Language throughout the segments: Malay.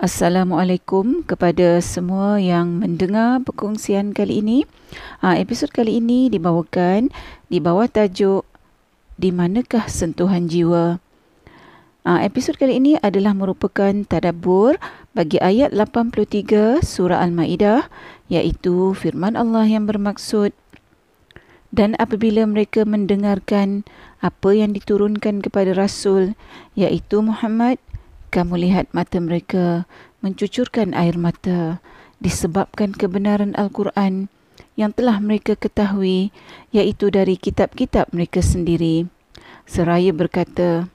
Assalamualaikum kepada semua yang mendengar perkongsian kali ini. Uh, episod kali ini dibawakan di bawah tajuk Di manakah sentuhan jiwa? Uh, episod kali ini adalah merupakan tadabbur bagi ayat 83 surah Al-Maidah iaitu firman Allah yang bermaksud dan apabila mereka mendengarkan apa yang diturunkan kepada Rasul iaitu Muhammad kamu lihat mata mereka mencucurkan air mata disebabkan kebenaran Al-Quran yang telah mereka ketahui iaitu dari kitab-kitab mereka sendiri. Seraya berkata,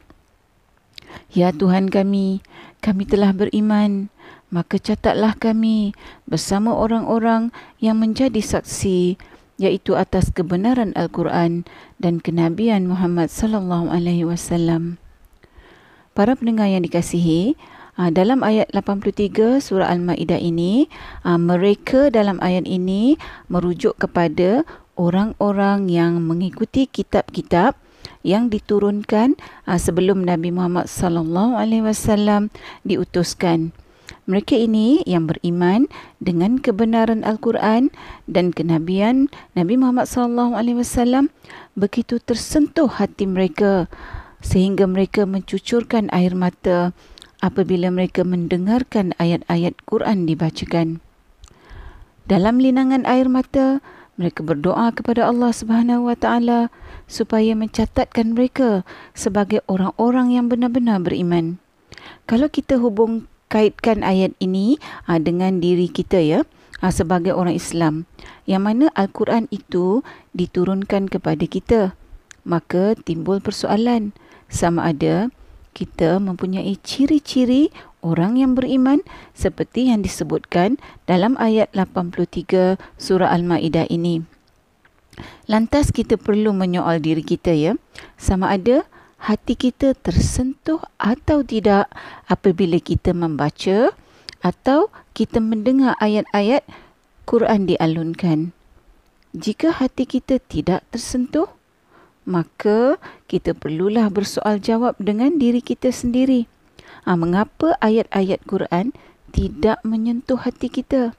Ya Tuhan kami, kami telah beriman, maka catatlah kami bersama orang-orang yang menjadi saksi iaitu atas kebenaran Al-Quran dan kenabian Muhammad sallallahu alaihi wasallam. Para pendengar yang dikasihi, ah, dalam ayat 83 surah Al-Maidah ini, ah, mereka dalam ayat ini merujuk kepada orang-orang yang mengikuti kitab-kitab yang diturunkan ah, sebelum Nabi Muhammad sallallahu alaihi wasallam diutuskan. Mereka ini yang beriman dengan kebenaran Al-Quran dan kenabian Nabi Muhammad sallallahu alaihi wasallam begitu tersentuh hati mereka sehingga mereka mencucurkan air mata apabila mereka mendengarkan ayat-ayat Quran dibacakan. Dalam linangan air mata, mereka berdoa kepada Allah Subhanahu Wa Taala supaya mencatatkan mereka sebagai orang-orang yang benar-benar beriman. Kalau kita hubung kaitkan ayat ini ah, dengan diri kita ya, ah, sebagai orang Islam, yang mana Al-Quran itu diturunkan kepada kita, maka timbul persoalan sama ada kita mempunyai ciri-ciri orang yang beriman seperti yang disebutkan dalam ayat 83 surah Al-Maidah ini. Lantas kita perlu menyoal diri kita ya, sama ada hati kita tersentuh atau tidak apabila kita membaca atau kita mendengar ayat-ayat Quran dialunkan. Jika hati kita tidak tersentuh, maka kita perlulah bersoal jawab dengan diri kita sendiri. Ha, mengapa ayat-ayat Quran tidak menyentuh hati kita?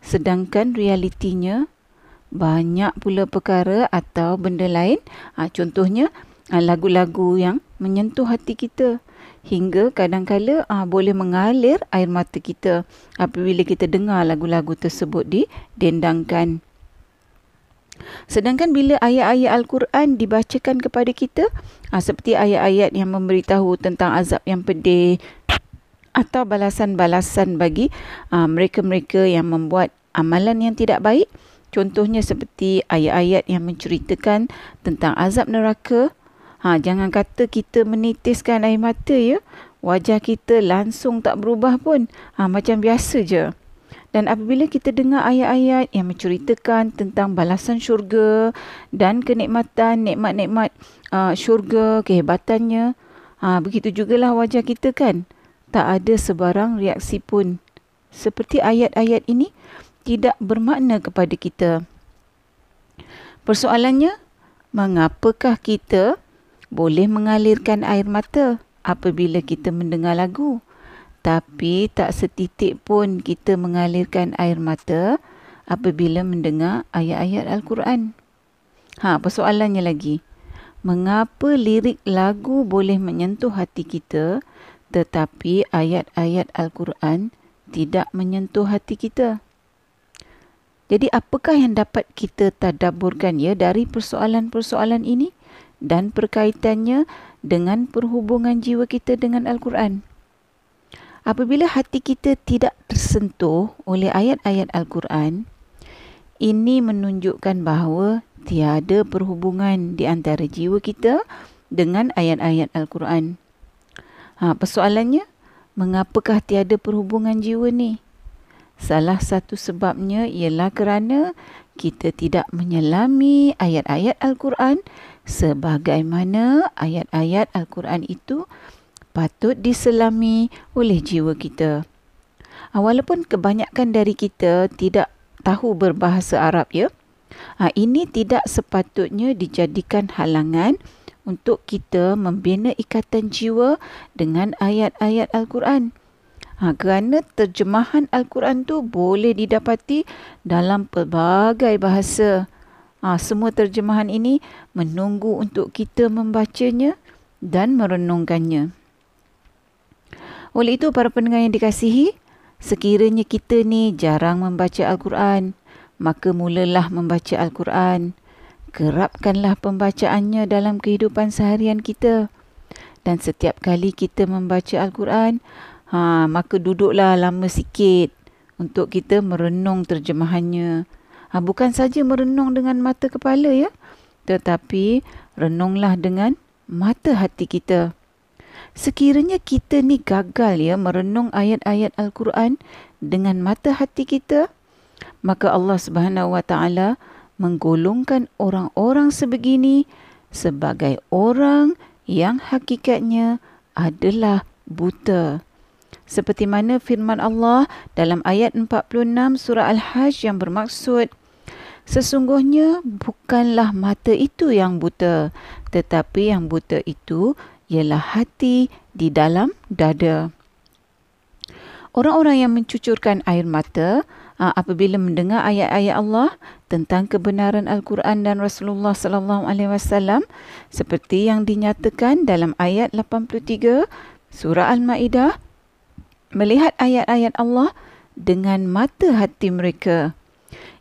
Sedangkan realitinya banyak pula perkara atau benda lain. Ha, contohnya ha, lagu-lagu yang menyentuh hati kita. Hingga kadang-kala ha, boleh mengalir air mata kita apabila kita dengar lagu-lagu tersebut didendangkan. Sedangkan bila ayat-ayat Al-Quran dibacakan kepada kita, ha, seperti ayat-ayat yang memberitahu tentang azab yang pedih atau balasan-balasan bagi ha, mereka-mereka yang membuat amalan yang tidak baik, contohnya seperti ayat-ayat yang menceritakan tentang azab neraka, ha, jangan kata kita menitiskan air mata ya, wajah kita langsung tak berubah pun, ha, macam biasa je. Dan apabila kita dengar ayat-ayat yang menceritakan tentang balasan syurga dan kenikmatan, nikmat-nikmat uh, syurga, kehebatannya, uh, begitu jugalah wajah kita kan. Tak ada sebarang reaksi pun. Seperti ayat-ayat ini tidak bermakna kepada kita. Persoalannya, mengapakah kita boleh mengalirkan air mata apabila kita mendengar lagu? Tapi tak setitik pun kita mengalirkan air mata apabila mendengar ayat-ayat Al-Quran. Ha, persoalannya lagi. Mengapa lirik lagu boleh menyentuh hati kita tetapi ayat-ayat Al-Quran tidak menyentuh hati kita? Jadi apakah yang dapat kita tadaburkan ya dari persoalan-persoalan ini dan perkaitannya dengan perhubungan jiwa kita dengan Al-Quran? Apabila hati kita tidak tersentuh oleh ayat-ayat Al-Quran, ini menunjukkan bahawa tiada perhubungan di antara jiwa kita dengan ayat-ayat Al-Quran. Ha, persoalannya, mengapakah tiada perhubungan jiwa ni? Salah satu sebabnya ialah kerana kita tidak menyelami ayat-ayat Al-Quran sebagaimana ayat-ayat Al-Quran itu patut diselami oleh jiwa kita. Ha, walaupun kebanyakan dari kita tidak tahu berbahasa Arab ya, ha, ini tidak sepatutnya dijadikan halangan untuk kita membina ikatan jiwa dengan ayat-ayat Al-Quran. Ha, kerana terjemahan Al-Quran tu boleh didapati dalam pelbagai bahasa. Ha, semua terjemahan ini menunggu untuk kita membacanya dan merenungkannya. Oleh itu para pendengar yang dikasihi, sekiranya kita ni jarang membaca Al-Quran, maka mulalah membaca Al-Quran. Kerapkanlah pembacaannya dalam kehidupan seharian kita. Dan setiap kali kita membaca Al-Quran, ha, maka duduklah lama sikit untuk kita merenung terjemahannya. Ha, bukan saja merenung dengan mata kepala ya, tetapi renunglah dengan mata hati kita. Sekiranya kita ni gagal ya merenung ayat-ayat Al-Quran dengan mata hati kita, maka Allah Subhanahu Wa Taala menggolongkan orang-orang sebegini sebagai orang yang hakikatnya adalah buta. Seperti mana firman Allah dalam ayat 46 surah Al-Hajj yang bermaksud sesungguhnya bukanlah mata itu yang buta tetapi yang buta itu ialah hati di dalam dada. Orang-orang yang mencucurkan air mata apabila mendengar ayat-ayat Allah tentang kebenaran Al-Quran dan Rasulullah sallallahu alaihi wasallam seperti yang dinyatakan dalam ayat 83 surah Al-Maidah melihat ayat-ayat Allah dengan mata hati mereka.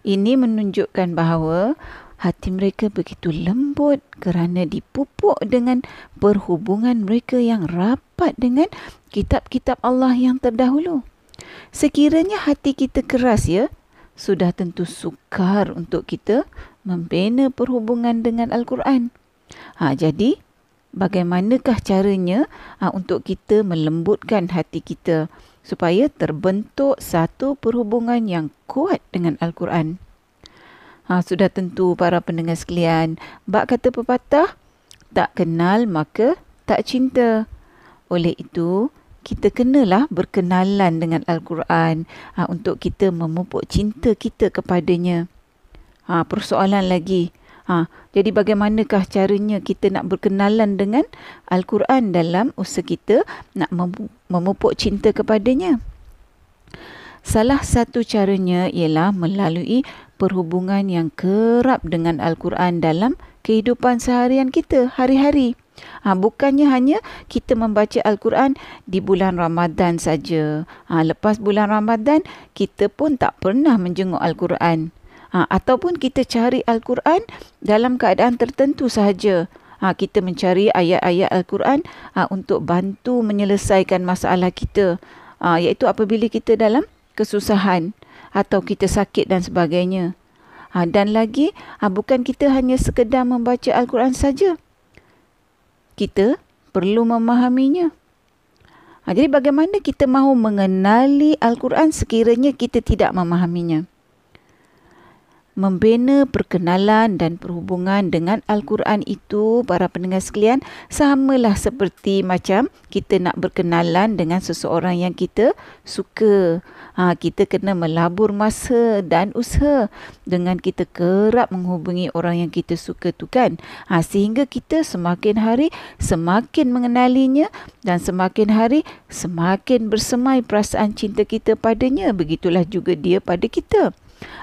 Ini menunjukkan bahawa hati mereka begitu lembut kerana dipupuk dengan perhubungan mereka yang rapat dengan kitab-kitab Allah yang terdahulu. Sekiranya hati kita keras ya, sudah tentu sukar untuk kita membina perhubungan dengan Al-Quran. Ha, jadi, bagaimanakah caranya ha, untuk kita melembutkan hati kita supaya terbentuk satu perhubungan yang kuat dengan Al-Quran. Ha, sudah tentu para pendengar sekalian, bak kata pepatah, tak kenal maka tak cinta. Oleh itu, kita kenalah berkenalan dengan Al-Quran ha, untuk kita memupuk cinta kita kepadanya. Ha, persoalan lagi, Ha, jadi bagaimanakah caranya kita nak berkenalan dengan Al-Quran dalam usaha kita nak memupuk cinta kepadanya? Salah satu caranya ialah melalui perhubungan yang kerap dengan Al-Quran dalam kehidupan seharian kita hari-hari. Ha, bukannya hanya kita membaca Al-Quran di bulan Ramadan saja. Ha, lepas bulan Ramadan, kita pun tak pernah menjenguk Al-Quran ha, ataupun kita cari Al-Quran dalam keadaan tertentu sahaja. Ha, kita mencari ayat-ayat Al-Quran ha, untuk bantu menyelesaikan masalah kita. Ha, iaitu apabila kita dalam kesusahan atau kita sakit dan sebagainya. Ha, dan lagi, ha, bukan kita hanya sekedar membaca Al-Quran saja. Kita perlu memahaminya. Ha, jadi bagaimana kita mahu mengenali Al-Quran sekiranya kita tidak memahaminya? Membina perkenalan dan perhubungan dengan Al-Quran itu para pendengar sekalian samalah seperti macam kita nak berkenalan dengan seseorang yang kita suka. Ha, kita kena melabur masa dan usaha dengan kita kerap menghubungi orang yang kita suka tu kan. Ha, sehingga kita semakin hari semakin mengenalinya dan semakin hari semakin bersemai perasaan cinta kita padanya. Begitulah juga dia pada kita.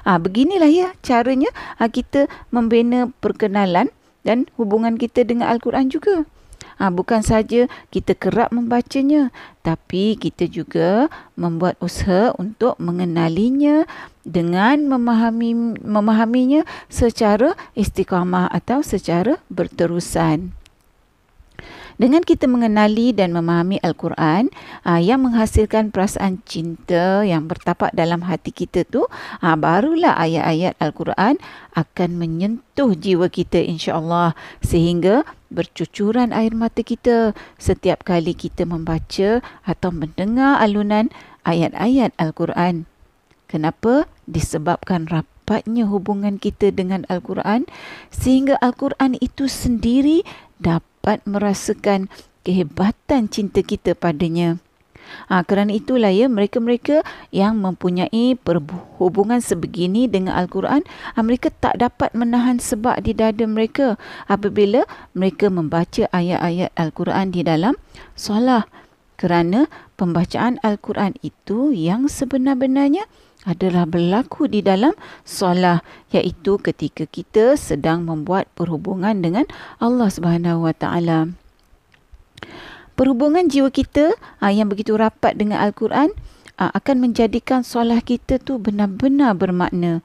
Ah ha, beginilah ya caranya ha, kita membina perkenalan dan hubungan kita dengan Al-Quran juga. Ha, bukan saja kita kerap membacanya, tapi kita juga membuat usaha untuk mengenalinya dengan memahami memahaminya secara istiqamah atau secara berterusan. Dengan kita mengenali dan memahami Al-Quran uh, yang menghasilkan perasaan cinta yang bertapak dalam hati kita tu, uh, barulah ayat-ayat Al-Quran akan menyentuh jiwa kita insya-Allah sehingga bercucuran air mata kita setiap kali kita membaca atau mendengar alunan ayat-ayat Al-Quran. Kenapa? Disebabkan rapatnya hubungan kita dengan Al-Quran sehingga Al-Quran itu sendiri dapat dapat merasakan kehebatan cinta kita padanya. Ha, kerana itulah ya mereka-mereka yang mempunyai perhubungan sebegini dengan Al-Quran, ha, mereka tak dapat menahan sebab di dada mereka apabila mereka membaca ayat-ayat Al-Quran di dalam solat. Kerana pembacaan Al-Quran itu yang sebenar-benarnya adalah berlaku di dalam solah iaitu ketika kita sedang membuat perhubungan dengan Allah Subhanahu Wa Taala. Perhubungan jiwa kita ah, yang begitu rapat dengan Al-Quran ah, akan menjadikan solah kita tu benar-benar bermakna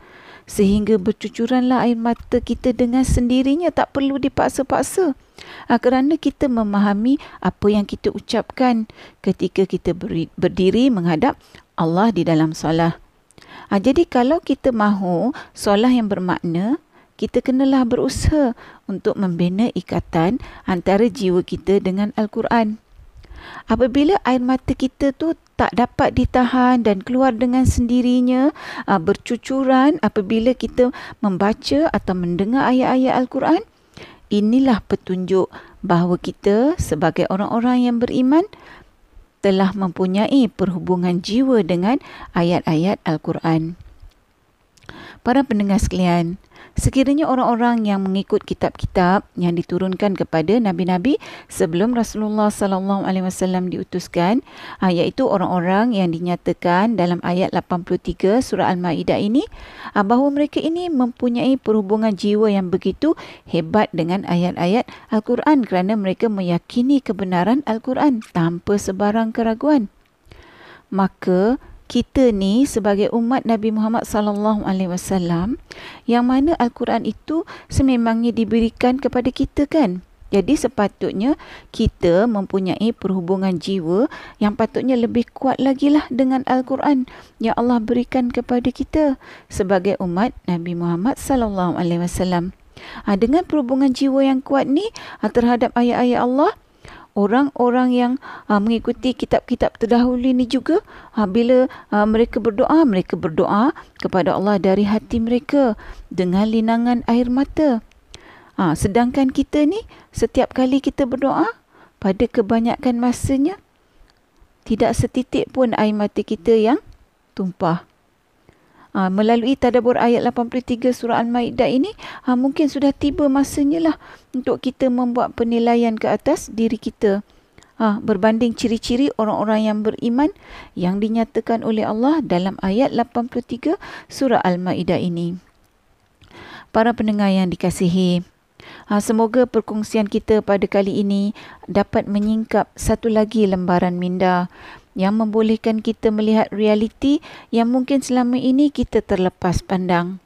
sehingga bercucuranlah air mata kita dengan sendirinya tak perlu dipaksa-paksa ha, kerana kita memahami apa yang kita ucapkan ketika kita berdiri menghadap Allah di dalam solah. Ha, jadi kalau kita mahu solah yang bermakna, kita kenalah berusaha untuk membina ikatan antara jiwa kita dengan Al-Quran. Apabila air mata kita tu tak dapat ditahan dan keluar dengan sendirinya uh, bercucuran apabila kita membaca atau mendengar ayat-ayat Al-Quran inilah petunjuk bahawa kita sebagai orang-orang yang beriman telah mempunyai perhubungan jiwa dengan ayat-ayat Al-Quran. Para pendengar sekalian, sekiranya orang-orang yang mengikut kitab-kitab yang diturunkan kepada nabi-nabi sebelum Rasulullah sallallahu alaihi wasallam diutuskan ah, iaitu orang-orang yang dinyatakan dalam ayat 83 surah al-maidah ini ah, bahawa mereka ini mempunyai perhubungan jiwa yang begitu hebat dengan ayat-ayat al-Quran kerana mereka meyakini kebenaran al-Quran tanpa sebarang keraguan. Maka kita ni sebagai umat Nabi Muhammad sallallahu alaihi wasallam yang mana al-Quran itu sememangnya diberikan kepada kita kan. Jadi sepatutnya kita mempunyai perhubungan jiwa yang patutnya lebih kuat lagi lah dengan Al-Quran yang Allah berikan kepada kita sebagai umat Nabi Muhammad sallallahu alaihi wasallam. Ha, dengan perhubungan jiwa yang kuat ni ha, terhadap ayat-ayat Allah, orang-orang yang uh, mengikuti kitab-kitab terdahulu ini juga uh, bila uh, mereka berdoa mereka berdoa kepada Allah dari hati mereka dengan linangan air mata. Uh, sedangkan kita ni setiap kali kita berdoa pada kebanyakan masanya tidak setitik pun air mata kita yang tumpah Ha, melalui tadabur ayat 83 surah Al-Maidah ini ha, mungkin sudah tiba masanya lah untuk kita membuat penilaian ke atas diri kita ha, berbanding ciri-ciri orang-orang yang beriman yang dinyatakan oleh Allah dalam ayat 83 surah Al-Maidah ini. Para pendengar yang dikasihi, ha, semoga perkongsian kita pada kali ini dapat menyingkap satu lagi lembaran minda yang membolehkan kita melihat realiti yang mungkin selama ini kita terlepas pandang.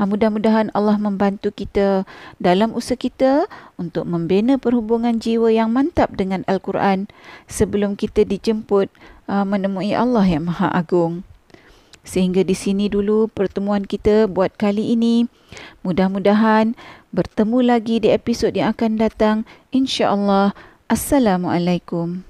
Ah, mudah-mudahan Allah membantu kita dalam usaha kita untuk membina perhubungan jiwa yang mantap dengan Al-Quran sebelum kita dijemput ah, menemui Allah yang Maha Agung. Sehingga di sini dulu pertemuan kita buat kali ini. Mudah-mudahan bertemu lagi di episod yang akan datang. InsyaAllah. Assalamualaikum.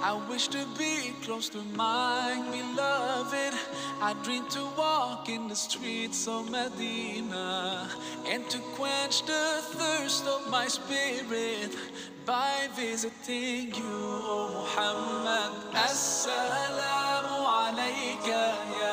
I wish to be close to my beloved. I dream to walk in the streets of Medina and to quench the thirst of my spirit by visiting you, O Muhammad. Assalamu alayka, ya